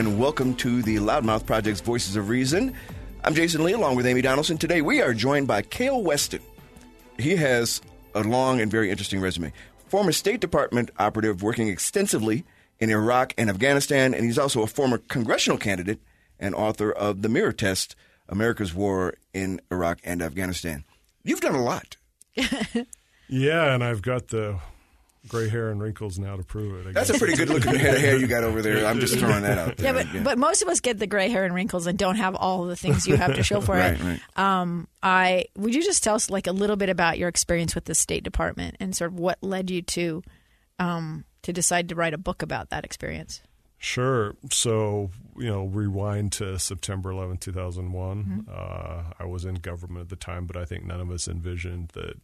And welcome to the Loudmouth Project's Voices of Reason. I'm Jason Lee, along with Amy Donaldson. Today, we are joined by Kael Weston. He has a long and very interesting resume. Former State Department operative working extensively in Iraq and Afghanistan, and he's also a former congressional candidate and author of The Mirror Test America's War in Iraq and Afghanistan. You've done a lot. Yeah, and I've got the gray hair and wrinkles now to prove it. I That's a pretty good looking head of hair you got over there. I'm just throwing that out Yeah, there. but but most of us get the gray hair and wrinkles and don't have all the things you have to show for Right, it. right. Um, I would you just tell us like a little bit about your experience with the State Department and sort of what led you to um, to decide to write a book about that experience? Sure. So, you know, rewind to September 11, 2001. Uh, I was in government at the time, but I think none of us envisioned that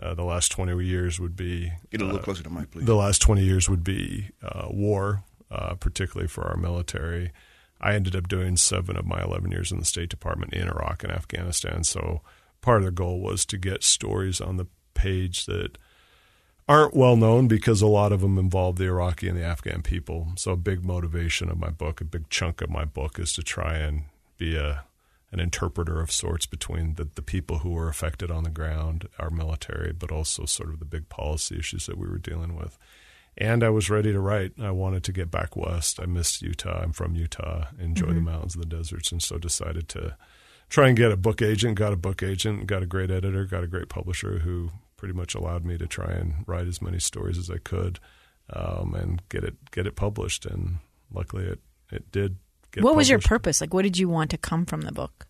uh, the last 20 years would be Get a little uh, closer to Mike, please. the last 20 years would be uh, war, uh, particularly for our military. I ended up doing seven of my 11 years in the State Department in Iraq and Afghanistan. So part of the goal was to get stories on the page that aren't well known because a lot of them involve the Iraqi and the Afghan people. So a big motivation of my book, a big chunk of my book is to try and be a an interpreter of sorts between the, the people who were affected on the ground, our military, but also sort of the big policy issues that we were dealing with. And I was ready to write. I wanted to get back west. I missed Utah. I'm from Utah. Enjoy the mountains and the deserts, and so decided to try and get a book agent. Got a book agent. Got a great editor. Got a great publisher who pretty much allowed me to try and write as many stories as I could, um, and get it get it published. And luckily, it it did. What was your purpose? Like, what did you want to come from the book?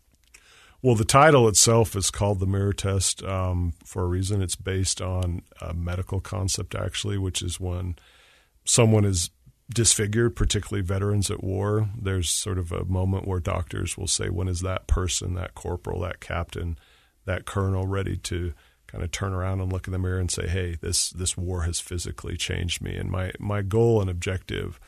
Well, the title itself is called the Mirror Test um, for a reason. It's based on a medical concept, actually, which is when someone is disfigured, particularly veterans at war. There's sort of a moment where doctors will say, "When is that person, that corporal, that captain, that colonel, ready to?" kind of turn around and look in the mirror and say, "Hey, this this war has physically changed me." And my my goal and objective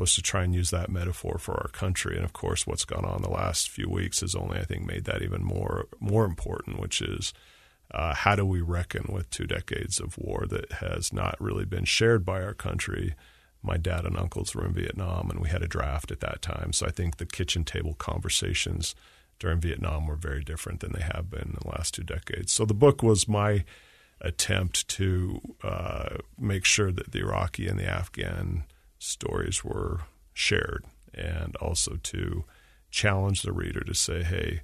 was to try and use that metaphor for our country. And of course, what's gone on the last few weeks has only, I think, made that even more more important, which is uh, how do we reckon with two decades of war that has not really been shared by our country. My dad and uncles were in Vietnam, and we had a draft at that time. So I think the kitchen table conversations during Vietnam were very different than they have been in the last two decades. So the book was my attempt to uh, make sure that the Iraqi and the Afghan stories were shared and also to challenge the reader to say, hey,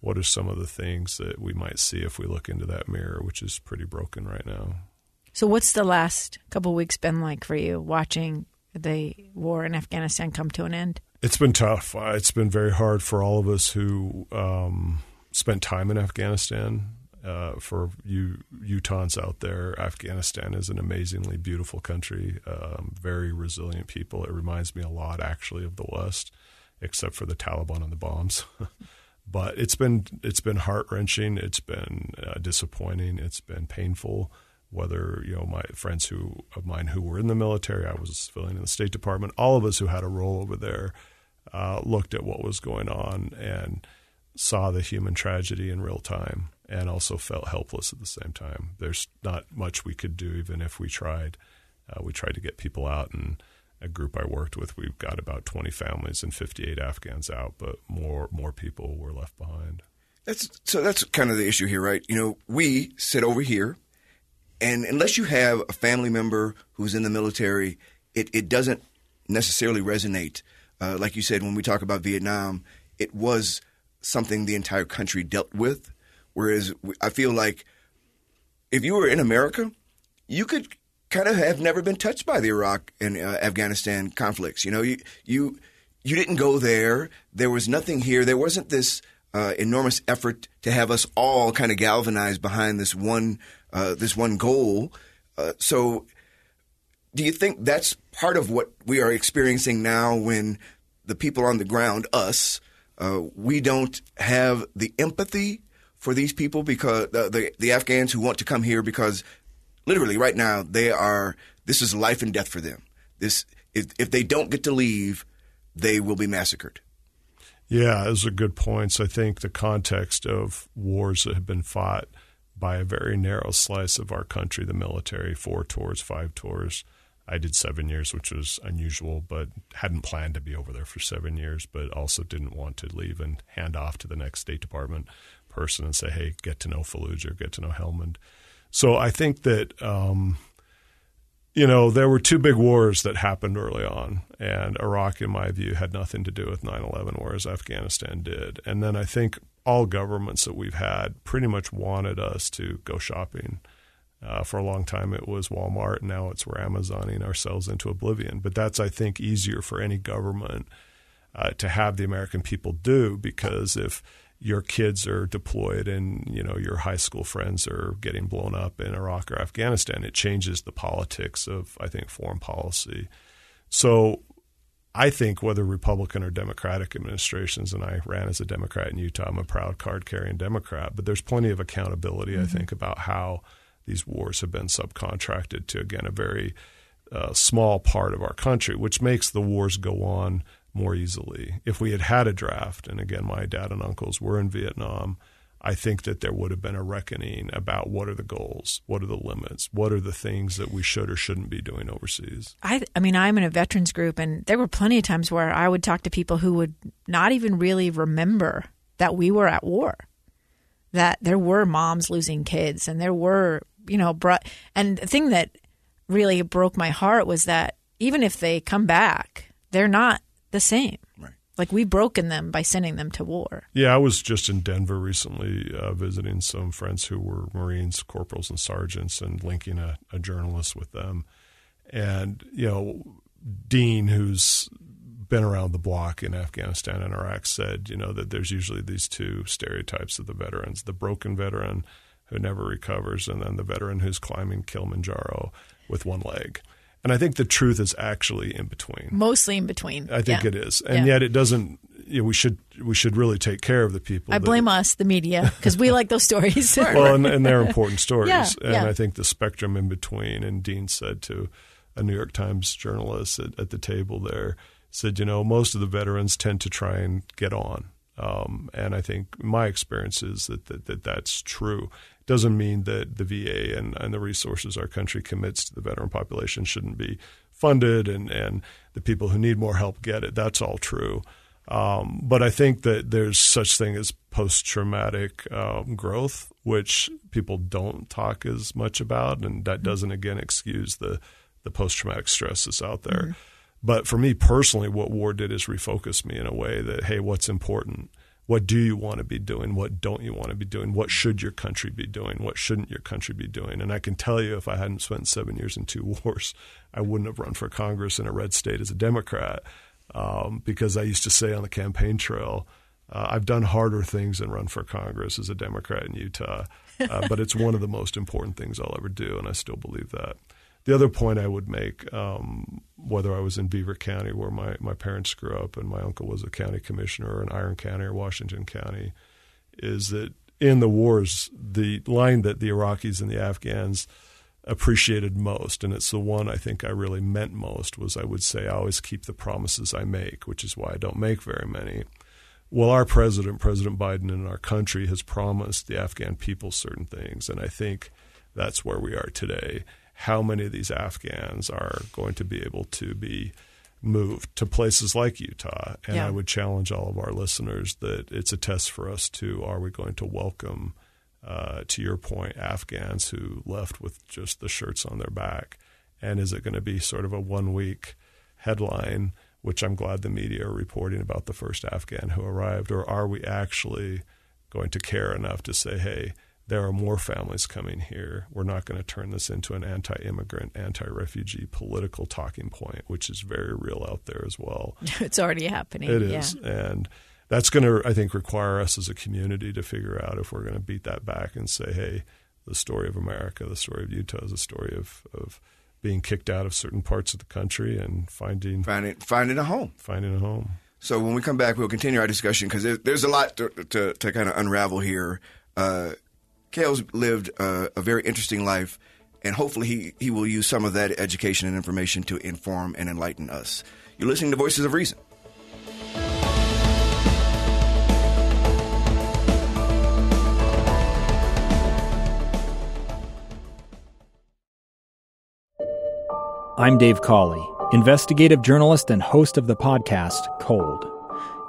what are some of the things that we might see if we look into that mirror, which is pretty broken right now? So, what's the last couple weeks been like for you watching the war in Afghanistan come to an end? It's been tough. Uh, It's been very hard for all of us who um, spent time in Afghanistan. Uh, for you Utahns out there, Afghanistan is an amazingly beautiful country, um, very resilient people. It reminds me a lot, actually, of the West, except for the Taliban and the bombs. but it's been it's been heart wrenching. It's been uh, disappointing. It's been painful. Whether you know my friends who of mine who were in the military, I was civilian in the State Department. All of us who had a role over there uh, looked at what was going on and saw the human tragedy in real time, and also felt helpless at the same time. There's not much we could do, even if we tried. Uh, we tried to get people out, and a group I worked with, we've got about 20 families and 58 Afghans out, but more more people were left behind. That's so. That's kind of the issue here, right? You know, we sit over here, and unless you have a family member who's in the military, it, it doesn't necessarily resonate. Uh, like you said, when we talk about Vietnam, it was something the entire country dealt with. Whereas I feel like if you were in America, you could kind of have never been touched by the Iraq and uh, Afghanistan conflicts. You know, you you you didn't go there. There was nothing here. There wasn't this uh, enormous effort to have us all kind of galvanized behind this one uh, this one goal. Uh, so, do you think that's part of what we are experiencing now when the people on the ground, us, uh, we don't have the empathy for these people because uh, the the Afghans who want to come here because literally right now they are this is life and death for them. This if, if they don't get to leave, they will be massacred. Yeah, those are good points. I think the context of wars that have been fought by a very narrow slice of our country, the military, four tours, five tours. I did seven years, which was unusual, but hadn't planned to be over there for seven years, but also didn't want to leave and hand off to the next State Department person and say, hey, get to know Fallujah, get to know Helmand. So I think that um, you know, there were two big wars that happened early on, and Iraq, in my view, had nothing to do with 9 11, whereas Afghanistan did. And then I think all governments that we've had pretty much wanted us to go shopping. Uh, for a long time, it was Walmart. Now it's we're Amazoning ourselves into oblivion. But that's, I think, easier for any government uh, to have the American people do because if your kids are deployed and you know your high school friends are getting blown up in Iraq or Afghanistan. It changes the politics of I think foreign policy. So I think whether Republican or Democratic administrations, and I ran as a Democrat in Utah, I'm a proud card carrying Democrat, but there's plenty of accountability, mm-hmm. I think, about how these wars have been subcontracted to, again, a very uh, small part of our country, which makes the wars go on more easily. If we had had a draft, and again, my dad and uncles were in Vietnam, I think that there would have been a reckoning about what are the goals, what are the limits, what are the things that we should or shouldn't be doing overseas. I, I mean, I'm in a veterans group, and there were plenty of times where I would talk to people who would not even really remember that we were at war, that there were moms losing kids, and there were, you know, bro- and the thing that really broke my heart was that even if they come back, they're not the same. Right. Like we've broken them by sending them to war. Yeah, I was just in Denver recently uh, visiting some friends who were Marines, corporals, and sergeants, and linking a, a journalist with them. And you know, Dean, who's been around the block in Afghanistan and Iraq, said you know that there's usually these two stereotypes of the veterans: the broken veteran who never recovers, and then the veteran who's climbing Kilimanjaro with one leg. And I think the truth is actually in between. Mostly in between. I think yeah. it is, and yeah. yet it doesn't. You know, we should we should really take care of the people. I that, blame us, the media, because we like those stories. well, and, and, they're important stories, yeah, and. I think the spectrum in between. And Dean said to a New York Times journalist at, at the table there, said, you know, most of the veterans tend to try and get on. Um, and I think my experience is that, that, that that's true doesn't mean that the VA and, and the resources our country commits to the veteran population shouldn't be funded and, and the people who need more help get it. That's all true. Um, but I think that there's such thing as post traumatic um, growth, which people don't talk as much about, and that doesn't again excuse the the post traumatic stress that's out there. Mm-hmm. But for me personally, what war did is refocus me in a way that hey, what's important? What do you want to be doing? What don't you want to be doing? What should your country be doing? What shouldn't your country be doing? And I can tell you, if I hadn't spent seven years in two wars, I wouldn't have run for Congress in a red state as a Democrat um, because I used to say on the campaign trail, uh, I've done harder things than run for Congress as a Democrat in Utah, uh, but it's one of the most important things I'll ever do, and I still believe that. The other point I would make, um, whether I was in Beaver County, where my, my parents grew up, and my uncle was a county commissioner in Iron County or Washington County, is that in the wars, the line that the Iraqis and the Afghans appreciated most, and it's the one I think I really meant most, was I would say I always keep the promises I make, which is why I don't make very many. Well, our president, President Biden, in our country has promised the Afghan people certain things, and I think that's where we are today how many of these Afghans are going to be able to be moved to places like Utah. And yeah. I would challenge all of our listeners that it's a test for us to are we going to welcome, uh, to your point, Afghans who left with just the shirts on their back? And is it going to be sort of a one week headline, which I'm glad the media are reporting about the first Afghan who arrived? Or are we actually going to care enough to say, hey, there are more families coming here. We're not going to turn this into an anti immigrant, anti refugee political talking point, which is very real out there as well. it's already happening. It is. Yeah. And that's going to, I think, require us as a community to figure out if we're going to beat that back and say, hey, the story of America, the story of Utah is a story of, of being kicked out of certain parts of the country and finding finding finding a home. Finding a home. So when we come back, we'll continue our discussion because there, there's a lot to, to, to kind of unravel here. Uh, Kael's lived uh, a very interesting life, and hopefully he, he will use some of that education and information to inform and enlighten us. You're listening to Voices of Reason. I'm Dave Cawley, investigative journalist and host of the podcast Cold.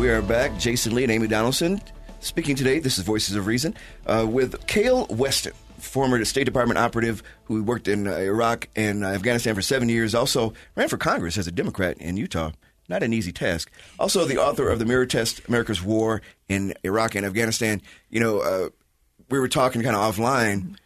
We are back. Jason Lee and Amy Donaldson speaking today. This is Voices of Reason uh, with Kael Weston, former State Department operative who worked in uh, Iraq and uh, Afghanistan for seven years. Also ran for Congress as a Democrat in Utah. Not an easy task. Also, the author of the Mirror Test: America's War in Iraq and Afghanistan. You know, uh, we were talking kind of offline.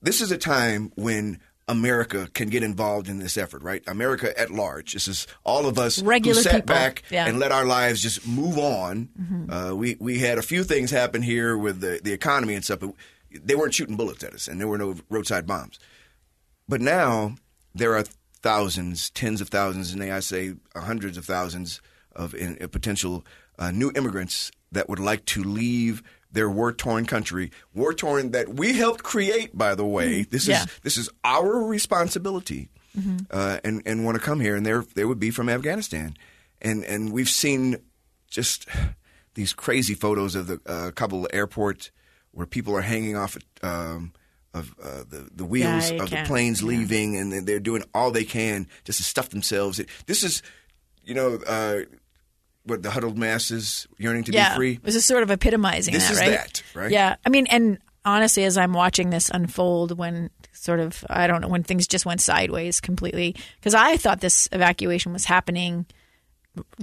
This is a time when America can get involved in this effort, right? America at large. This is all of us Regular who sat people. back yeah. and let our lives just move on. Mm-hmm. Uh, we we had a few things happen here with the, the economy and stuff, but they weren't shooting bullets at us, and there were no roadside bombs. But now there are thousands, tens of thousands, and I say hundreds of thousands of in, uh, potential uh, new immigrants that would like to leave their war torn country, war torn that we helped create. By the way, Mm-hmm. this yeah. is this is our responsibility, mm-hmm. uh, and and want to come here, and they they would be from Afghanistan, and and we've seen just these crazy photos of the uh, Kabul airport where people are hanging off. Um, of uh, the the wheels Yeah, of the can't- planes yeah. leaving, and they're doing all they can just to stuff themselves. This is, you know, uh, what the huddled masses yearning to yeah. be free. This is sort of epitomizing This that, is right? that, right? Yeah. I mean, and honestly, as I'm watching this unfold, when sort of, I don't know, when things just went sideways completely, because I thought this evacuation was happening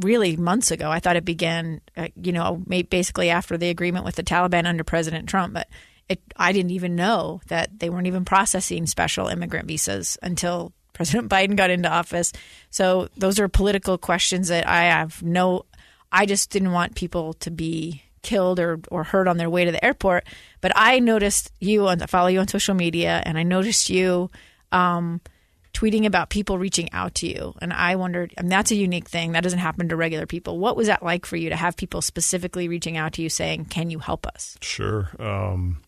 really months ago. I thought it began, uh, you know, basically after the agreement with the Taliban under President Trump, but it, I didn't even know that they weren't even processing special immigrant visas until President Biden got into office. So those are political questions that I have no. I just didn't want people to be killed or, or hurt on their way to the airport. But I noticed you on follow you on social media, and I noticed you um, tweeting about people reaching out to you. And I wondered, and that's a unique thing that doesn't happen to regular people. What was that like for you to have people specifically reaching out to you saying, "Can you help us?" Sure. Um,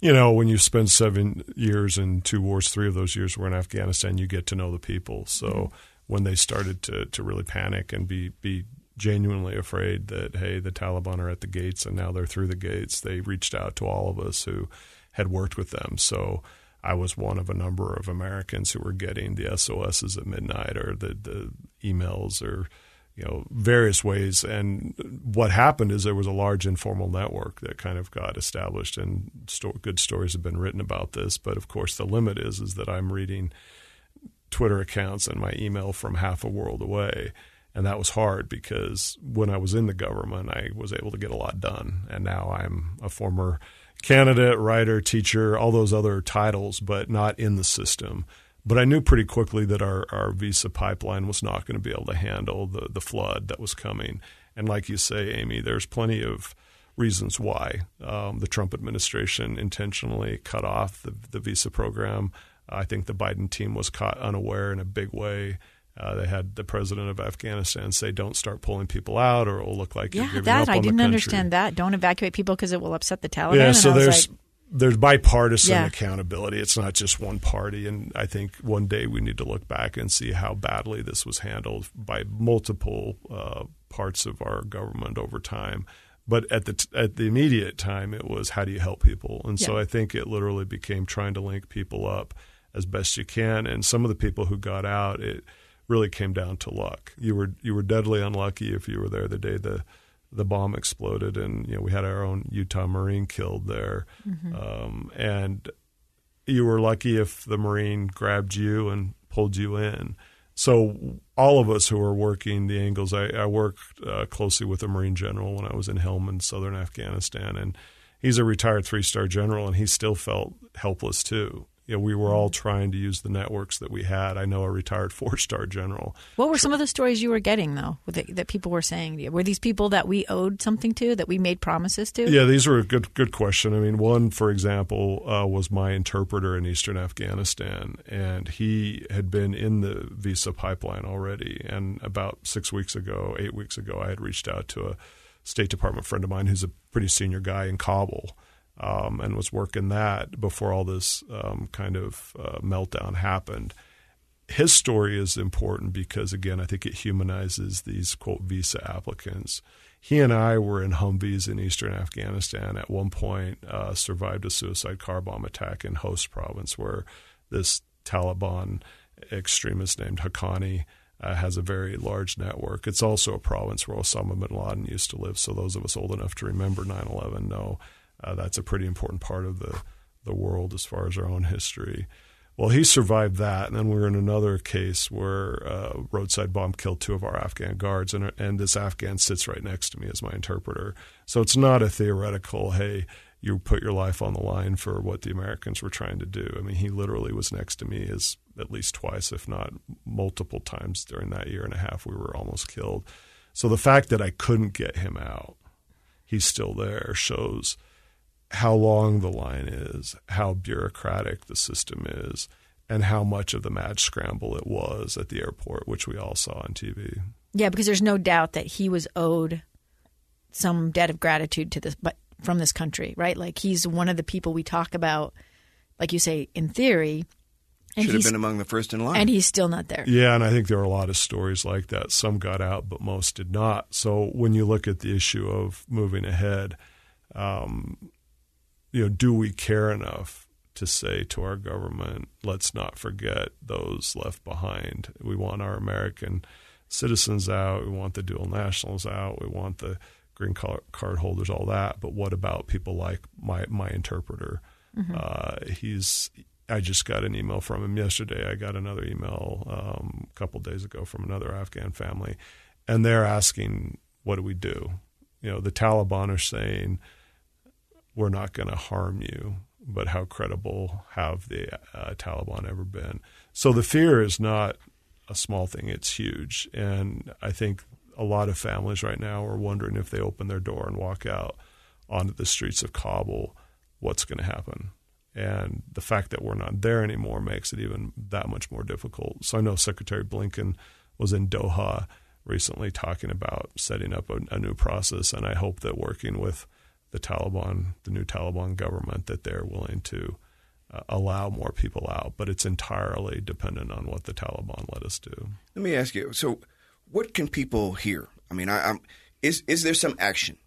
you know, when you spend seven years in two wars, three of those years were in Afghanistan, you get to know the people. So when they started to, to really panic and be, be genuinely afraid that, hey, the Taliban are at the gates and now they're through the gates, they reached out to all of us who had worked with them. So I was one of a number of Americans who were getting the SOSs at midnight or the, the emails or you know various ways. And what happened is there was a large informal network that kind of got established and sto- good stories have been written about this. But of course the limit is is that I'm reading Twitter accounts and my email from half a world away and that was hard because when I was in the government I was able to get a lot done and now I'm a former candidate writer teacher all those other titles but not in the system but I knew pretty quickly that our, our visa pipeline was not going to be able to handle the, the flood that was coming. And like you say, Amy, there's plenty of reasons why um, the Trump administration intentionally cut off the, the visa program. I think the Biden team was caught unaware in a big way. Uh, they had the president of Afghanistan say, "Don't start pulling people out, or it will look like yeah, you're giving that up I on didn't the country." understand that. Don't evacuate people because it will upset the Taliban. Yeah, so I there's like, there's bipartisan Yeah. accountability. It's not just one party, and I think one day we need to look back and see how badly this was handled by multiple uh, parts of our government over time. But at the t- at the immediate time, it was how do you help people, and so I think it literally became trying to link people up as best you can. And some of the people who got out, it really came down to luck. You were you were deadly unlucky if you were there the day the the bomb exploded, and you know we had our own Utah Marine killed there, Mhm. um, and you were lucky if the Marine grabbed you and pulled you in. So all of us who are working the angles, I, I worked uh, closely with a Marine general when I was in Helmand, southern Afghanistan, and he's a retired three star general, and he still felt helpless too. You know, we were all trying to use the networks that we had. I know a retired four star general what were some of the stories you were getting though that, that people were saying? Were these people that we owed something to, that we made promises to? Yeah, these were a good good question. I mean, one, for example, uh, was my interpreter in eastern Afghanistan, and he had been in the visa pipeline already. And about six weeks ago, eight weeks ago, I had reached out to a State Department friend of mine who's a pretty senior guy in Kabul. Um, and was working that before all this um, kind of uh, meltdown happened his story is important because again, I think it humanizes these quote visa applicants. He and I were in Humvees in eastern Afghanistan at one point. Uh, survived a suicide car bomb attack in Khost Province, where this Taliban extremist named Haqqani uh, has a very large network. It's also a province where Osama bin Laden used to live. So those of us old enough to remember 9/11 know uh, that's a pretty important part of the the world as far as our own history. Well, he survived that, and then we were in another case where a roadside bomb killed two of our Afghan guards, and and this Afghan sits right next to me as my interpreter. So it's not a theoretical, hey, you put your life on the line for what the Americans were trying to do. I mean, he literally was next to me as at least twice, if not multiple times during that year and a half. We were almost killed. So the fact that I couldn't get him out, he's still there, shows how long the line is, how bureaucratic the system is, and how much of the mad scramble it was at the airport, which we all saw on TV. Yeah, because there's no doubt that he was owed some debt of gratitude to this, but from this country, right? Like he's one of the people we talk about, like you say, in theory. Should have been among the first in line. And he's still not there. Yeah, and I think there are a lot of stories like that. Some got out, but most did not. So when you look at the issue of moving ahead, um, you know, do we care enough to say to our government, let's not forget those left behind? We want our American citizens out. We want the dual nationals out. We want the green card card holders, all that. But what about people like my my interpreter? Mhm. Uh, he's. I just got an email from him yesterday. I got another email um, a couple days ago from another Afghan family, and they're asking, "What do we do?" You know, the Taliban are saying, "We're not going to harm you," but how credible have the uh, Taliban ever been? So the fear is not a small thing; it's huge, and I think a lot of families right now are wondering if they open their door and walk out onto the streets of Kabul, what's going to happen? And the fact that we're not there anymore makes it even that much more difficult. So I know Secretary Blinken was in Doha recently talking about setting up a, a new process, and I hope that working with the Taliban, the new Taliban government, that they're willing to uh, allow more people out. But it's entirely dependent on what the Taliban let us do. Let me ask you. So, what can people hear? I mean, I, I'm, is is there some action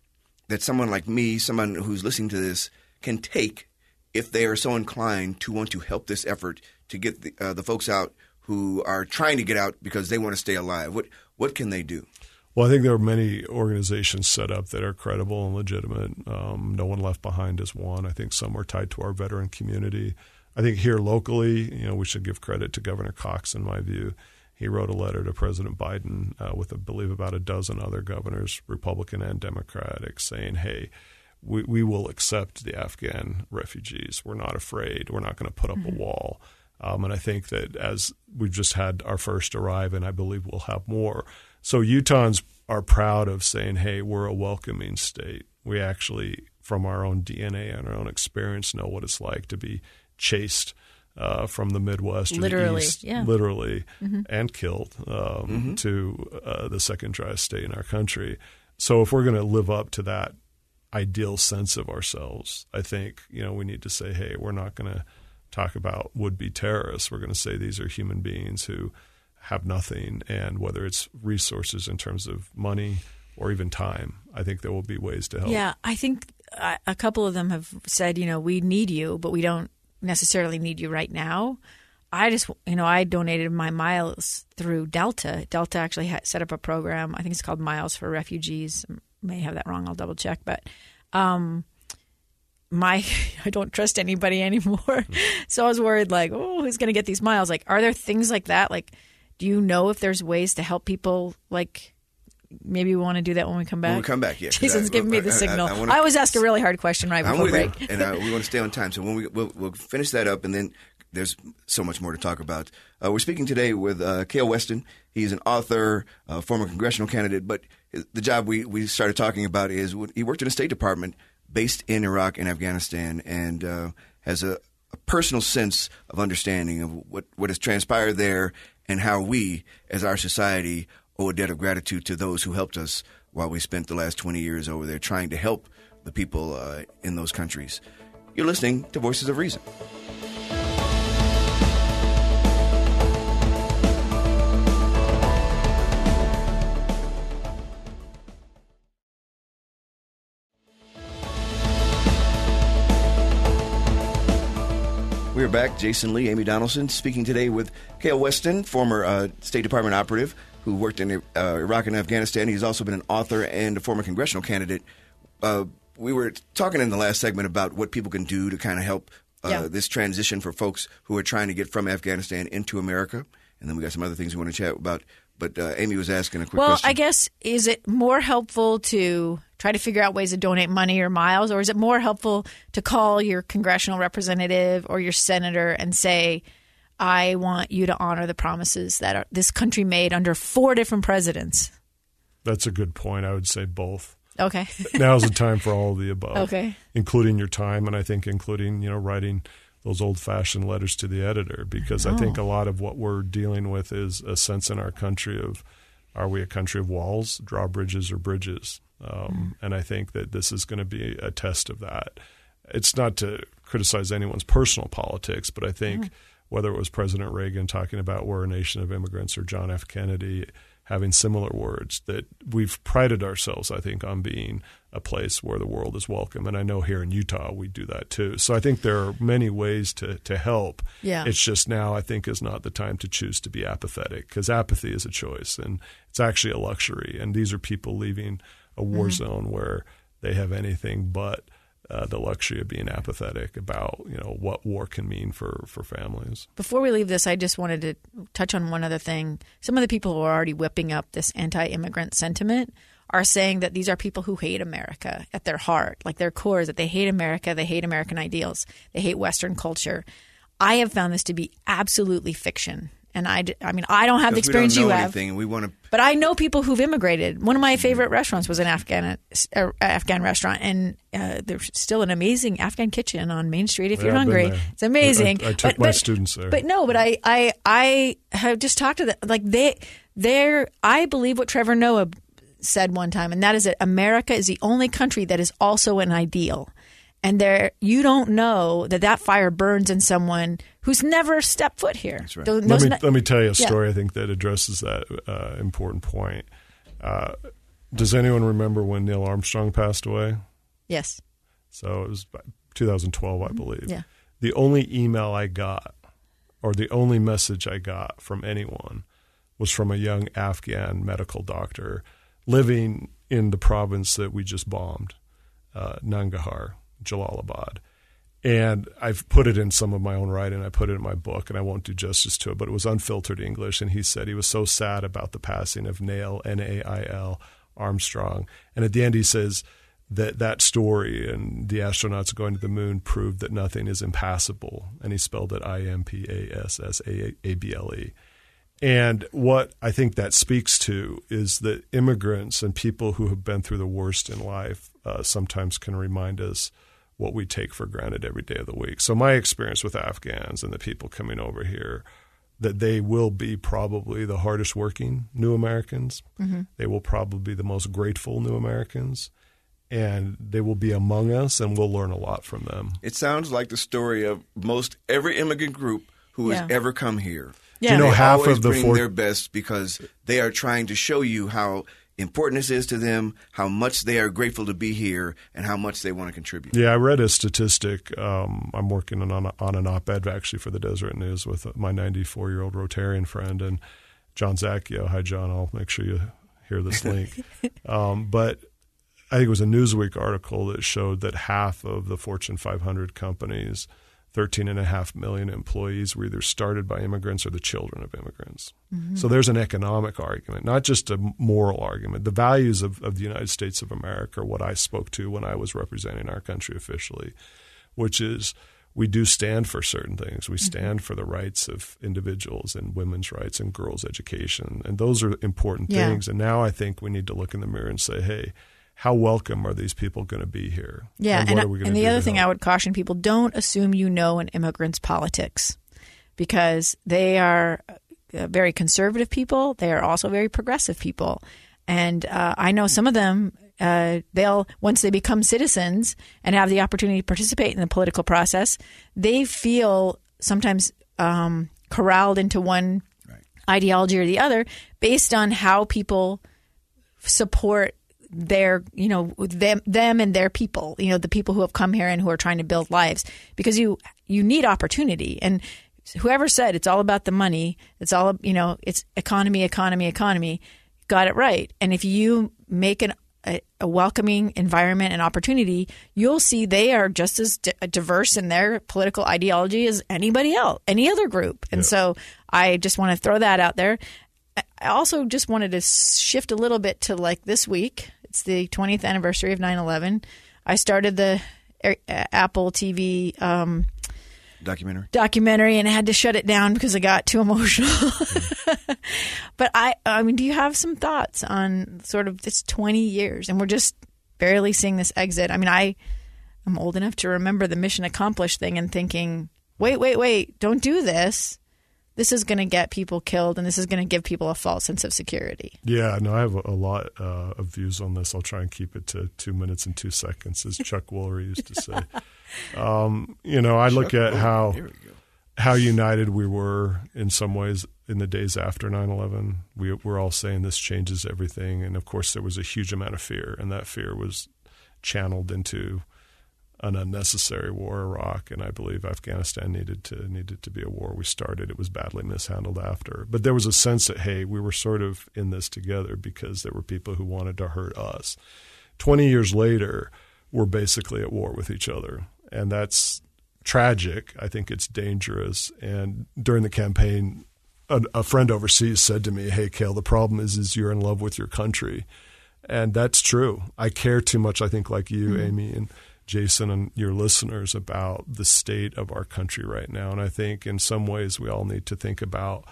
that someone like me, someone who's listening to this, can take if they are so inclined to want to help this effort to get the, uh, the folks out who are trying to get out because they want to stay alive? What what can they do? Well, I think there are many organizations set up that are credible and legitimate. Um, no One Left Behind is one. I think some are tied to our veteran community. I think here locally, you know, we should give credit to Governor Cox, in my view. He wrote a letter to President Biden uh, with, I believe, about a dozen other governors, Republican and Democratic, saying, hey, we, we will accept the Afghan refugees. We're not afraid. We're not going to put up a wall. Um, and I think that as we've just had our first arrive, and I believe we'll have more. So Utahns are proud of saying, hey, we're a welcoming state. We actually, from our own DNA and our own experience, know what it's like to be chased uh, from the Midwest, or literally, the East, yeah. literally, mm-hmm. and killed um, mm-hmm. to uh, the second driest state in our country. So, if we're going to live up to that ideal sense of ourselves, I think you know we need to say, hey, we're not going to talk about would-be terrorists. We're going to say these are human beings who have nothing, and whether it's resources in terms of money or even time, I think there will be ways to help. Yeah, I think uh, a couple of them have said, you know, we need you, but we don't necessarily need you right now. I just, you know, I donated my miles through Delta. Delta actually set up a program. I think it's called Miles for Refugees. May have that wrong. I'll double check. But um, my, I don't trust anybody anymore. so I was worried, like, oh, who's going to get these miles? Like, are there things like that? Like, do you know if there's ways to help people like maybe we want to do that when we come back. When we come back, yeah. Jason's I, giving me the signal. I, I, wanna, I, always ask a really hard question right before break, you, and uh, we want to stay on time. So when we we'll, we'll, finish that up, and then there's so much more to talk about. Uh, we're speaking today with uh, Weston. He's an author, former congressional candidate, but the job we we started talking about is he worked in the State Department based in Iraq and Afghanistan, and uh, has a, a personal sense of understanding of what what has transpired there and how we, as our society, owe a debt of gratitude to those who helped us while we spent the last 20 years over there trying to help the people uh, in those countries. You're listening to Voices of Reason. We are back. Jason Lee, Amy Donaldson, speaking today with Kael Weston, former uh, State Department operative who worked in uh, Iraq and Afghanistan. He's also been an author and a former congressional candidate. Uh, we were talking in the last segment about what people can do to kind of help uh, yeah. this transition for folks who are trying to get from Afghanistan into America. And then we got some other things we want to chat about. But uh, Amy was asking a quick well, question. Well, I guess, is it more helpful to try to figure out ways to donate money or miles, or is it more helpful to call your congressional representative or your senator and say, I want you to honor the promises that this country made under four different presidents? That's a good point. I would say both. Okay. Now's the time for all of the above. Okay. Including your time, and I think including you know writing those old-fashioned letters to the editor, because oh. I think a lot of what we're dealing with is a sense in our country of are we a country of walls, drawbridges, or bridges? Um, mm. And I think that this is going to be a test of that. It's not to criticize anyone's personal politics, but I think mm. whether it was President Reagan talking about we're a nation of immigrants or John F. Kennedy having similar words, that we've prided ourselves, I think, on being a place where the world is welcome. And I know here in Utah we do that too. So I think there are many ways to, to help. Yeah. It's just now I think is not the time to choose to be apathetic because apathy is a choice and it's actually a luxury. And these are people leaving – a war mm-hmm. zone where they have anything but uh, the luxury of being apathetic about you know what war can mean for for families. Before we leave this, I just wanted to touch on one other thing. Some of the people who are already whipping up this anti-immigrant sentiment are saying that these are people who hate America at their heart, like their core is that they hate America, they hate American ideals, they hate Western culture. I have found this to be absolutely fiction. And I, I mean, I don't have the experience you have. Anything. We want to, but I know people who've immigrated. One of my favorite restaurants was an Afghan uh, Afghan restaurant, and uh, there's still an amazing Afghan kitchen on Main Street. If yeah, you're hungry, it's amazing. I, I took but, my but, students there. But no, but I, I, I have just talked to them. Like they, they're. I believe what Trevor Noah said one time, and that is that America is the only country that is also an ideal and there you don't know that that fire burns in someone who's never stepped foot here. Right. Let me let me tell you a story. Yeah. I think that addresses that uh, important point. Uh, does anyone remember when Neil Armstrong passed away? Yes. So it was 2012, I believe. Yeah. The only email I got, or the only message I got from anyone, was from a young Afghan medical doctor living in the province that we just bombed, uh, Nangarhar Jalalabad. And I've put it in some of my own writing. I put it in my book, and I won't do justice to it, but it was unfiltered English. And he said he was so sad about the passing of Nail, N A I L, Armstrong. And at the end, he says that that story and the astronauts going to the moon proved that nothing is impassable. And he spelled it I M P A S S A B L E. And what I think that speaks to is that immigrants and people who have been through the worst in life uh, sometimes can remind us what we take for granted every day of the week. So my experience with Afghans and the people coming over here, that they will be probably the hardest working new Americans. Mm-hmm. They will probably be the most grateful new Americans. And they will be among us, and we'll learn a lot from them. It sounds like the story of most every immigrant group who Yeah. has ever come here. Do you know They half always of the bring four- their best because they are trying to show you how important this is to them, how much they are grateful to be here, and how much they want to contribute. Yeah, I read a statistic. Um, I'm working on, on an op-ed actually for the Deseret News with my 94 year old Rotarian friend and John Zacchio. Hi, John. I'll make sure you hear this link. um, but I think it was a Newsweek article that showed that half of the Fortune 500 companies, 13 and a half million employees, were either started by immigrants or the children of immigrants. Mm-hmm. So there's an economic argument, not just a moral argument. The values of, of the United States of America are what I spoke to when I was representing our country officially, which is we do stand for certain things. We mm-hmm. stand for the rights of individuals and women's rights and girls' education. And those are important Yeah. things. And now I think we need to look in the mirror and say, hey, how welcome are these people going to be here? Yeah, and and, what are we and the other to thing I would caution people: don't assume you know an immigrant's politics, because they are uh, very conservative people. They are also very progressive people, and uh, I know some of them. Uh, they'll once they become citizens and have the opportunity to participate in the political process, they feel sometimes um, corralled into one ideology or the other based on how people support their you know them them and their people you know the people who have come here and who are trying to build lives because you you need opportunity and whoever said it's all about the money it's all you know it's economy economy economy got it right and if you make an a, a welcoming environment and opportunity, you'll see they are just as di- diverse in their political ideology as anybody else, any other group. And so I just want to throw that out there. I also just wanted to shift a little bit to like this week. It's the 20th anniversary of 9 11. I started the uh, Apple TV um, Documentary. documentary and I had to shut it down because I got too emotional. but I, I mean, do you have some thoughts on sort of this 20 years and we're just barely seeing this exit? I mean, I am old enough to remember the mission accomplished thing and thinking, wait, wait, wait, don't do this. This is going to get people killed and this is going to give people a false sense of security. Yeah, no, I have a, a lot uh, of views on this. I'll try and keep it to two minutes and two seconds, as Chuck Woolery used to say. Um, you know, I look at how Here we go. how united we were in some ways in the days after 9-11 we were all saying this changes everything and of course there was a huge amount of fear and that fear was channeled into an unnecessary war Iraq and I believe Afghanistan needed to needed to be a war we started it was badly mishandled after but there was a sense that hey we were sort of in this together because there were people who wanted to hurt us 20 years later we're basically at war with each other and that's tragic. I think it's dangerous. And during the campaign, a, a friend overseas said to me, "Hey, Kael, the problem is is you're in love with your country," and that's true. I care too much. I think, like you, mm-hmm. Amy, and Jason, and your listeners, about the state of our country right now. And I think, in some ways, we all need to think about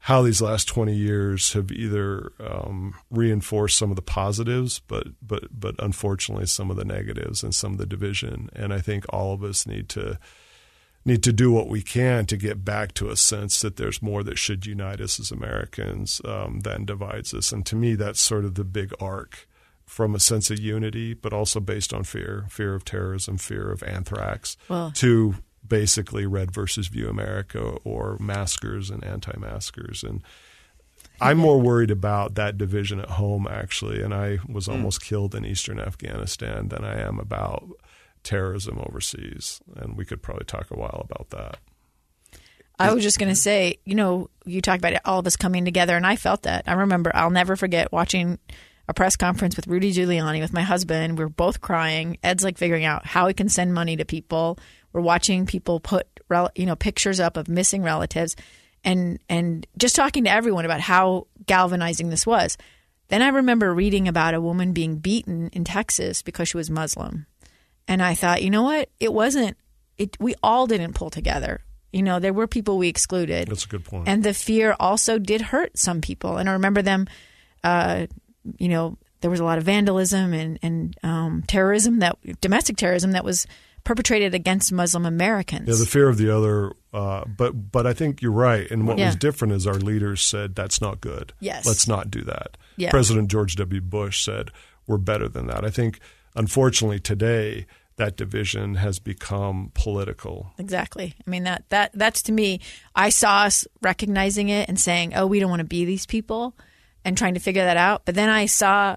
how these last 20 years have either um, reinforced some of the positives, but but but unfortunately some of the negatives and some of the division. And I think all of us need to need to do what we can to get back to a sense that there's more that should unite us as Americans um, than divides us. And to me, that's sort of the big arc from a sense of unity, but also based on fear, fear of terrorism, fear of anthrax, Well- to basically Red versus Blue America or maskers and anti-maskers. And I'm more worried about that division at home, actually. And I was hmm. almost killed in eastern Afghanistan than I am about terrorism overseas. And we could probably talk a while about that. I was just going to say, you know, you talked about all of us coming together, and I felt that. I remember, I'll never forget watching a press conference with Rudy Giuliani with my husband. We were both crying. Ed's like figuring out how he can send money to people. We're watching people put, you know, pictures up of missing relatives, and and just talking to everyone about how galvanizing this was. Then I remember reading about a woman being beaten in Texas because she was Muslim. And I thought, you know what? It wasn't. It. We all didn't pull together. You know, there were people we excluded. That's a good point. And the fear also did hurt some people. And I remember them, uh, you know, there was a lot of vandalism and, and um, terrorism that domestic terrorism that was perpetrated against Muslim Americans. Yeah, the fear of the other. Uh, but but I think you're right. And what Yeah. was different is our leaders said that's not good. Yes. let's not do that. Yeah. President George W. Bush said we're better than that. I think unfortunately today that division has become political. Exactly. I mean that that that's to me. I saw us recognizing it and saying, "Oh, we don't want to be these people," and trying to figure that out. But then I saw,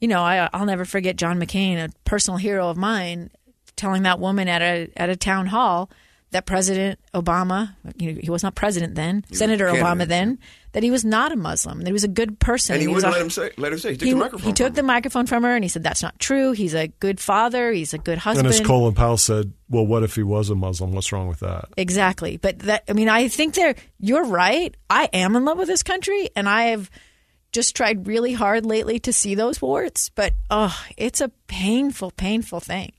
you know, I, I'll never forget John McCain, a personal hero of mine, telling that woman at a at a town hall that President Obama, you know, he was not president then, Senator. Obama then, that he was not a Muslim, that he was a good person. And he, was wouldn't a- let him say. Let her say. He took he, the microphone. he took from the her. microphone from her and he said that's not true. He's a good father. He's a good husband. And as Colin Powell said, well, what if he was a Muslim? What's wrong with that? Exactly. But that I mean I think there you're right. I am in love with this country and I have just tried really hard lately to see those warts, but oh, it's a painful painful thing.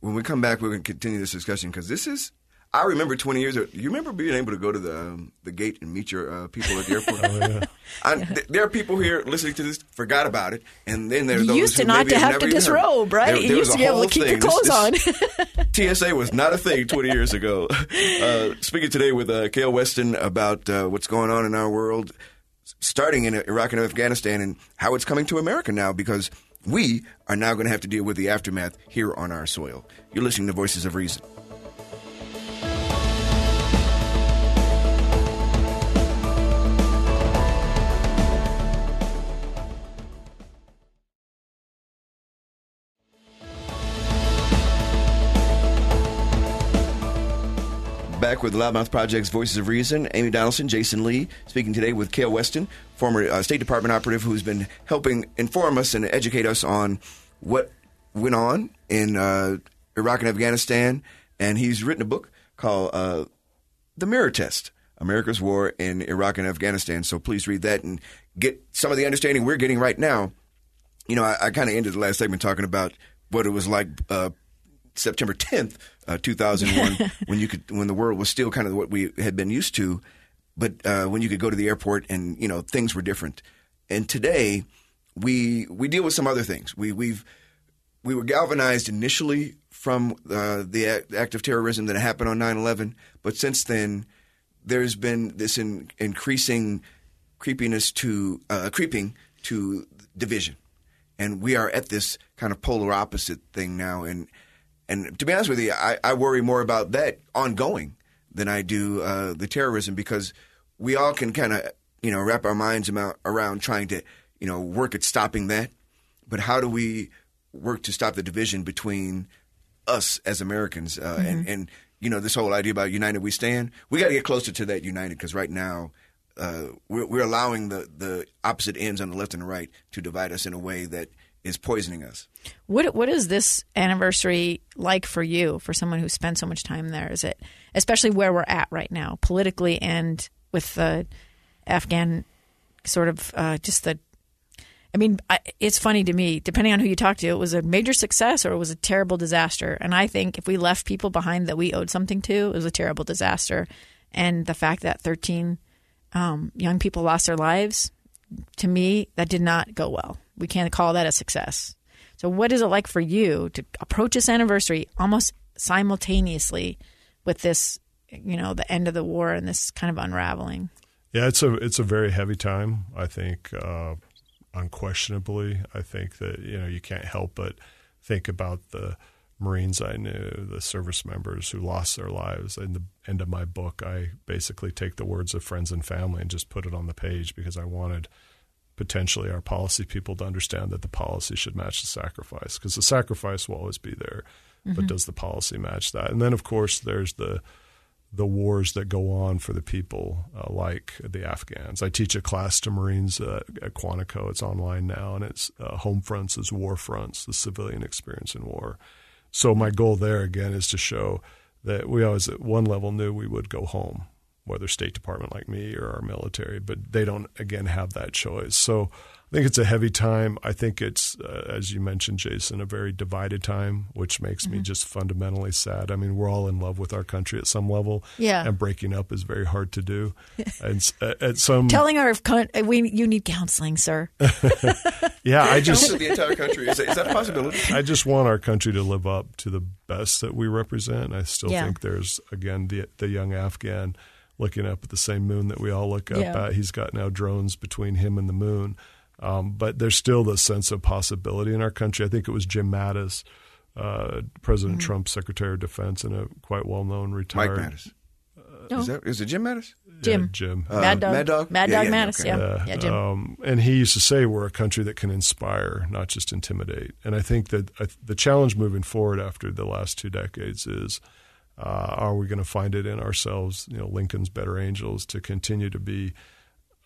When we come back, we're going to continue this discussion because this is. I remember 20 years ago. You remember being able to go to the um, the gate and meet your uh, people at the airport? oh, yeah. I, th- there are people here listening to this forgot about it, and then there's You those used to not to have to even heard. disrobe, right? There- you used to a be able to keep your thing. This- clothes on. this- TSA was not a thing 20 years ago. Uh, speaking today with uh, Kael Weston about uh, what's going on in our world, starting in Iraq and Afghanistan, and how it's coming to America now because we are now going to have to deal with the aftermath here on our soil. You're listening to Voices of Reason. Back with Loudmouth Project's Voices of Reason, Amy Donaldson, Jason Lee, speaking today with Kael Weston, former uh, State Department operative who's been helping inform us and educate us on what went on in uh, Iraq and Afghanistan. And he's written a book called uh, The Mirror Test America's War in Iraq and Afghanistan. So please read that and get some of the understanding we're getting right now. You know, I, I kind of ended the last segment talking about what it was like uh, September 10th, uh, 2001, when you could, when the world was still kind of what we had been used to, but uh, when you could go to the airport and you know things were different. And today, we we deal with some other things. We we've we were galvanized initially from uh, the act, of terrorism that happened on 9/11, but since then, there's been this in, increasing creepiness to uh, creeping to division, and we are at this kind of polar opposite thing now. And and to be honest with you, I, I worry more about that ongoing than I do uh, the terrorism because we all can kind of you know wrap our minds about, around trying to you know work at stopping that, but how do we work to stop the division between us as Americans uh, and and you know this whole idea about united we stand? We got to get closer to that united because right now. Uh, we're, we're allowing the, the opposite ends on the left and the right to divide us in a way that is poisoning us. What what is this anniversary like for you? For someone who spent so much time there, is it especially where we're at right now, politically and with the Afghan sort of uh, just the. I mean, I, it's funny to me. Depending on who you talk to, it was a major success or it was a terrible disaster. And I think if we left people behind that we owed something to, it was a terrible disaster. And the fact that thirteen um, young people lost their lives, to me, that did not go well. We can't call that a success. So, what is it like for you to approach this anniversary almost simultaneously with this, you know, the end of the war and this kind of unraveling? Yeah, it's a it's a very heavy time. I think uh, unquestionably, I think that you know you can't help but think about the Marines I knew, the service members who lost their lives. In the end of my book, I basically take the words of friends and family and just put it on the page because I wanted potentially our policy people to understand that the policy should match the sacrifice because the sacrifice will always be there, but does the policy match that? And then, of course, there's the the wars that go on for the people uh, like the Afghans. I teach a class to Marines uh, at Quantico. It's online now, and it's uh, home fronts as war fronts, the civilian experience in war. So my goal there again is to show that we always at one level knew we would go home, whether State Department like me or our military, but they don't again have that choice. So I think it's a heavy time. I think it's, uh, as you mentioned, Jason, a very divided time, which makes Mm-hmm. me just fundamentally sad. I mean, we're all in love with our country at some level, Yeah. and breaking up is very hard to do. and s- at at some, Telling our con- we you need counseling, sir. yeah, I Just just the entire country. Is that, is that a possibility? I just want our country to live up to the best that we represent. I still Yeah. think there's again the the young Afghan looking up at the same moon that we all look up Yeah. at. He's got now drones between him and the moon. Um, but there's still this sense of possibility in our country. I think it was Jim Mattis, uh, President Mm-hmm. Trump's Secretary of Defense, and a quite well-known retired. Mike retired Mattis. No. Is that is it Jim Mattis? Jim. Yeah, Jim. Uh, Mad Dog. Mad Dog? Mad Dog yeah, Mattis. okay. Yeah. Yeah, Yeah, Jim. Um, and he used to say we're a country that can inspire, not just intimidate. And I think that uh, the challenge moving forward after the last two decades is uh, are we going to find it in ourselves, you know, Lincoln's better angels, to continue to be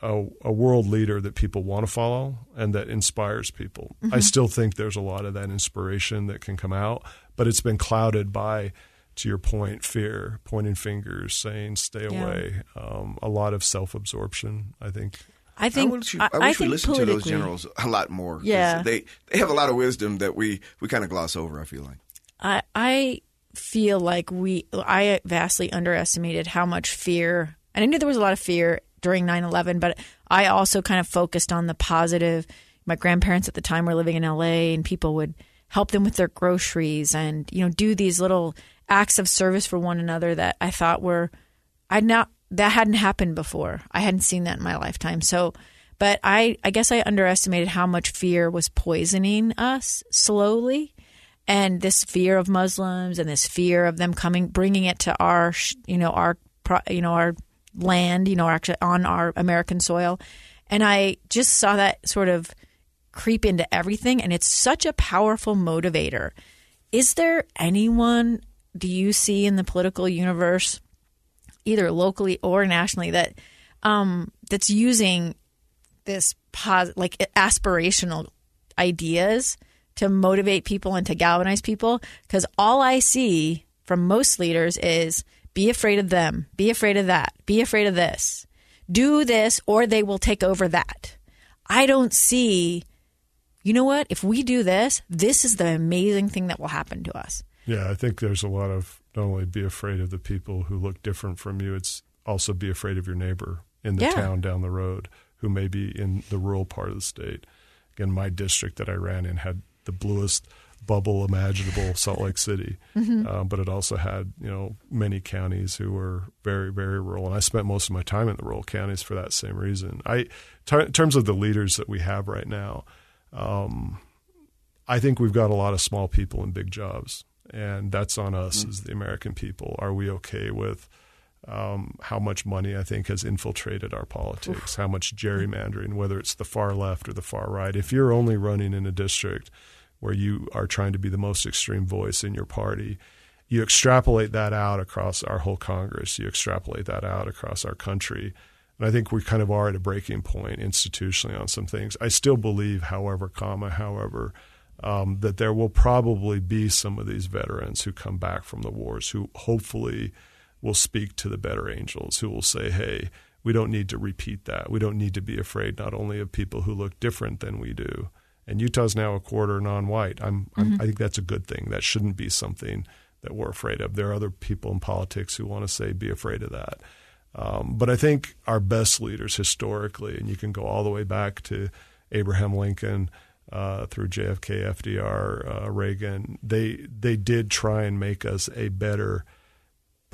a, a world leader that people want to follow and that inspires people? I still think there's a lot of that inspiration that can come out, but it's been clouded by to your point, fear, pointing fingers, saying "stay Yeah. away," um, a lot of self-absorption. I think I think I wish, I, I wish we think listened to those politically- generals a lot more. Yeah. they they have a lot of wisdom that we we kind of gloss over. I feel like. I I feel like we I vastly underestimated how much fear and I knew there was a lot of fear during 9/11 but I also kind of focused on the positive my grandparents at the time were living in LA and people would help them with their groceries and you know do these little acts of service for one another that I thought were I'd not that hadn't happened before. I hadn't seen that in my lifetime. So but I I guess I underestimated how much fear was poisoning us slowly and this fear of Muslims and this fear of them coming, bringing it to our, you know, our, you know, our land, you know, actually on our American soil, and I just saw that sort of creep into everything, and it's such a powerful motivator. Is there anyone do you see in the political universe, either locally or nationally, that um, that's using this pos- like aspirational ideas to motivate people and to galvanize people because all I see from most leaders is be afraid of them, be afraid of that, be afraid of this, do this, or they will take over that. I don't see, you know what? If we do this, this is the amazing thing that will happen to us. Yeah, I think there's a lot of not only be afraid of the people who look different from you, it's also be afraid of your neighbor in the Yeah. town down the road who may be in the rural part of the state. Again, my district that I ran in had the bluest bubble imaginable, Salt Lake City, um, but it also had you know many counties who were very very rural, and I spent most of my time in the rural counties for that same reason. I, in terms of the leaders that we have right now, um, I think we've got a lot of small people in big jobs, and that's on us as the American people. Are we okay with um, how much money I think has infiltrated our politics? How much gerrymandering, whether it's the far left or the far right? If you're only running in a district where you are trying to be the most extreme voice in your party, you extrapolate that out across our whole Congress. You extrapolate that out across our country. And I think we kind of are at a breaking point institutionally on some things. I still believe, however, comma, however, um, that there will probably be some of these veterans who come back from the wars who hopefully will speak to the better angels, who will say, hey, we don't need to repeat that. We don't need to be afraid not only of people who look different than we do. And Utah's now a quarter non-white. I'm, I'm, I think that's a good thing. That shouldn't be something that we're afraid of. There are other people in politics who want to say, be afraid of that. Um, but I think our best leaders historically, and you can go all the way back to Abraham Lincoln uh, through JFK, FDR, uh, Reagan, they they did try and make us a better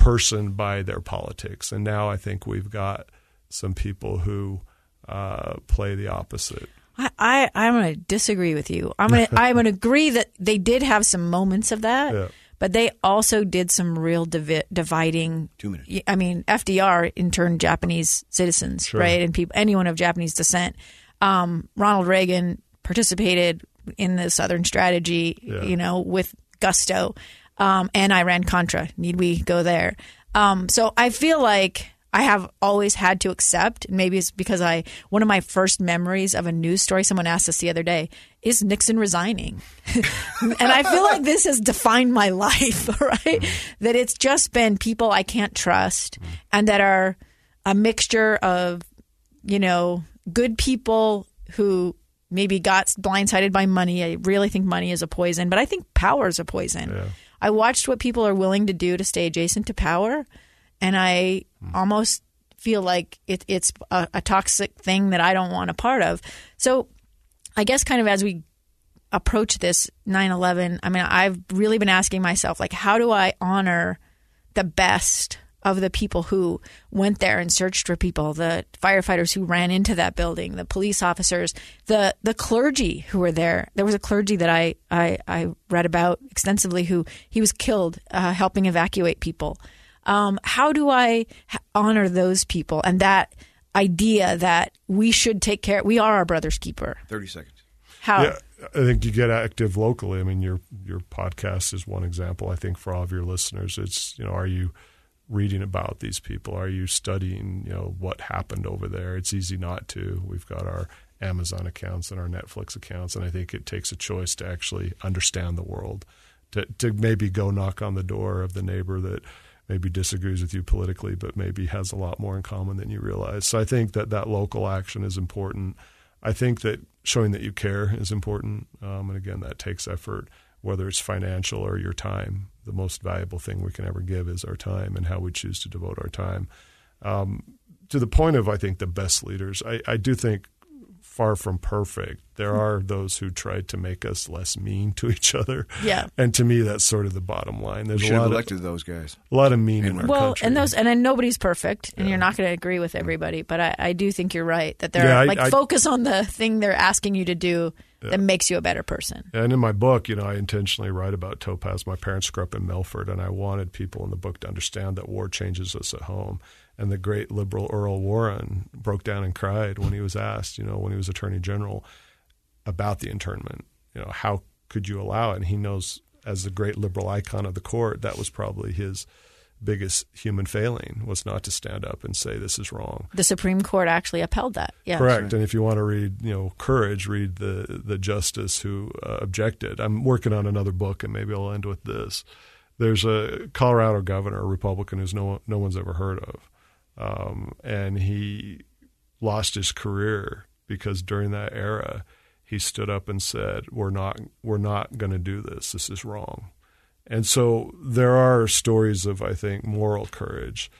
person by their politics. And now I think we've got some people who uh, play the opposite. I, I I'm going to disagree with you. I'm going to I'm going to agree that they did have some moments of that, Yeah. but they also did some real divi- dividing. Two minutes. I mean, FDR interned Japanese citizens, Sure. right, and people anyone of Japanese descent. Um, Ronald Reagan participated in the Southern Strategy, Yeah. you know, with gusto, um, and Iran Contra. Need we go there? Um, so I feel like I have always had to accept. Maybe it's because I one of my first memories of a news story. Someone asked us the other day, "Is Nixon resigning?" and I feel like this has defined my life. Right, that it's just been people I can't trust, and that are a mixture of you know good people who maybe got blindsided by money. I really think money is a poison, but I think power is a poison. Yeah. I watched what people are willing to do to stay adjacent to power, and I hmm. almost feel like it, it's a, a toxic thing that I don't want a part of. So, I guess kind of as we approach this 9/11, I mean, I've really been asking myself like how do I honor the best of the people who went there and searched for people, the firefighters who ran into that building, the police officers, the the clergy who were there. There was a clergy that I I, I read about extensively who he was killed uh, helping evacuate people. Um, how do I honor those people and that idea that we should take care? We are our brother's keeper. 30 seconds. How? Yeah, I think you get active locally. I mean, your your podcast is one example. I think for all of your listeners, it's you know, are you reading about these people? Are you studying you know what happened over there? It's easy not to. We've got our Amazon accounts and our Netflix accounts, and I think it takes a choice to actually understand the world, to to maybe go knock on the door of the neighbor that maybe disagrees with you politically, but maybe has a lot more in common than you realize. So I think that that local action is important. I think that showing that you care is important. Um, and again, that takes effort, whether it's financial or your time. The most valuable thing we can ever give is our time and how we choose to devote our time. Um, to the point of, I think, the best leaders, I, I do think far from perfect. There hmm. are those who try to make us less mean to each other. Yeah. And to me, that's sort of the bottom line. There's Should a have lot elected of, those guys. a lot of mean in our well, country. and those, and then nobody's perfect, and you're not going to agree with everybody. But I, I do think you're right that they're Yeah, like I- focus on the thing they're asking you to do that makes you a better person. And in my book, you know, I intentionally write about Topaz. My parents grew up in Melford, and I wanted people in the book to understand that war changes us at home. And the great liberal Earl Warren broke down and cried when he was asked, you know, when he was Attorney General, about the internment. You know, how could you allow it? And he knows, as the great liberal icon of the court, that was probably his biggest human failing was not to stand up and say this is wrong. The Supreme Court actually upheld that. Yeah, Correct. And if you want to read, you know, courage, read the the justice who uh, objected. I'm working on another book, and maybe I'll end with this. There's a Colorado governor, a Republican, who's no no one's ever heard of, um, and he lost his career because during that era, he stood up and said, "We're not we're not going to do this. This is wrong." And so there are stories of, I think, moral courage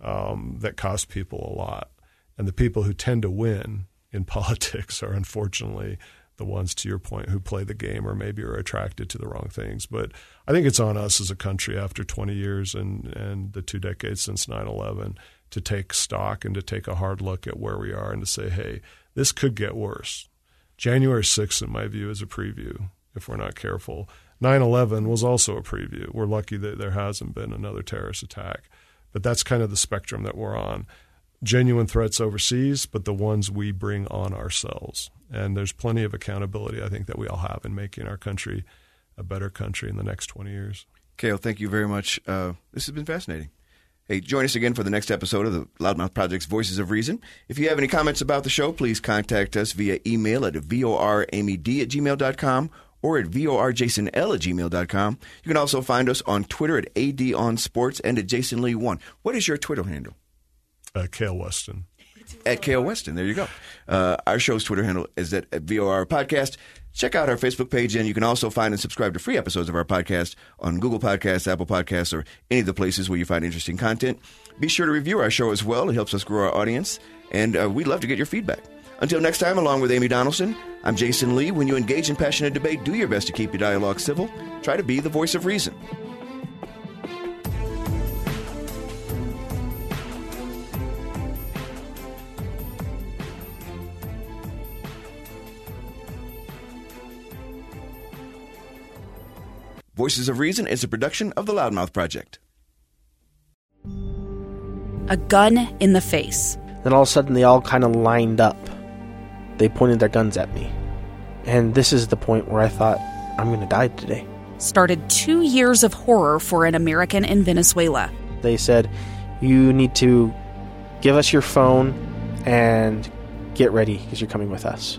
um, that cost people a lot. And the people who tend to win in politics are unfortunately the ones, to your point, who play the game or maybe are attracted to the wrong things. But I think it's on us as a country after 20 years and, and the two decades since 9 11 to take stock and to take a hard look at where we are and to say, hey, this could get worse. January 6th, in my view, is a preview if we're not careful. 9 11 was also a preview. We're lucky that there hasn't been another terrorist attack. But that's kind of the spectrum that we're on. Genuine threats overseas, but the ones we bring on ourselves. And there's plenty of accountability, I think, that we all have in making our country a better country in the next 20 years. Kael, thank you very much. Uh, this has been fascinating. Hey, join us again for the next episode of the Loudmouth Project's Voices of Reason. If you have any comments about the show, please contact us via email at voramed at gmail.com or at vorjasonl at gmail.com. You can also find us on Twitter at adonsports and at jasonlee1. What is your Twitter handle? Uh, Kael Weston. At Kael Weston. There you go. Uh, our show's Twitter handle is at, at VOR Podcast. Check out our Facebook page, and you can also find and subscribe to free episodes of our podcast on Google Podcasts, Apple Podcasts, or any of the places where you find interesting content. Be sure to review our show as well. It helps us grow our audience, and uh, we'd love to get your feedback. Until next time, along with Amy Donaldson, I'm Jason Lee. When you engage in passionate debate, do your best to keep your dialogue civil. Try to be the voice of reason. Voices of Reason is a production of the Loudmouth Project. A gun in the face. Then all of a sudden, they all kind of lined up. They pointed their guns at me. And this is the point where I thought, I'm going to die today. Started two years of horror for an American in Venezuela. They said, You need to give us your phone and get ready because you're coming with us.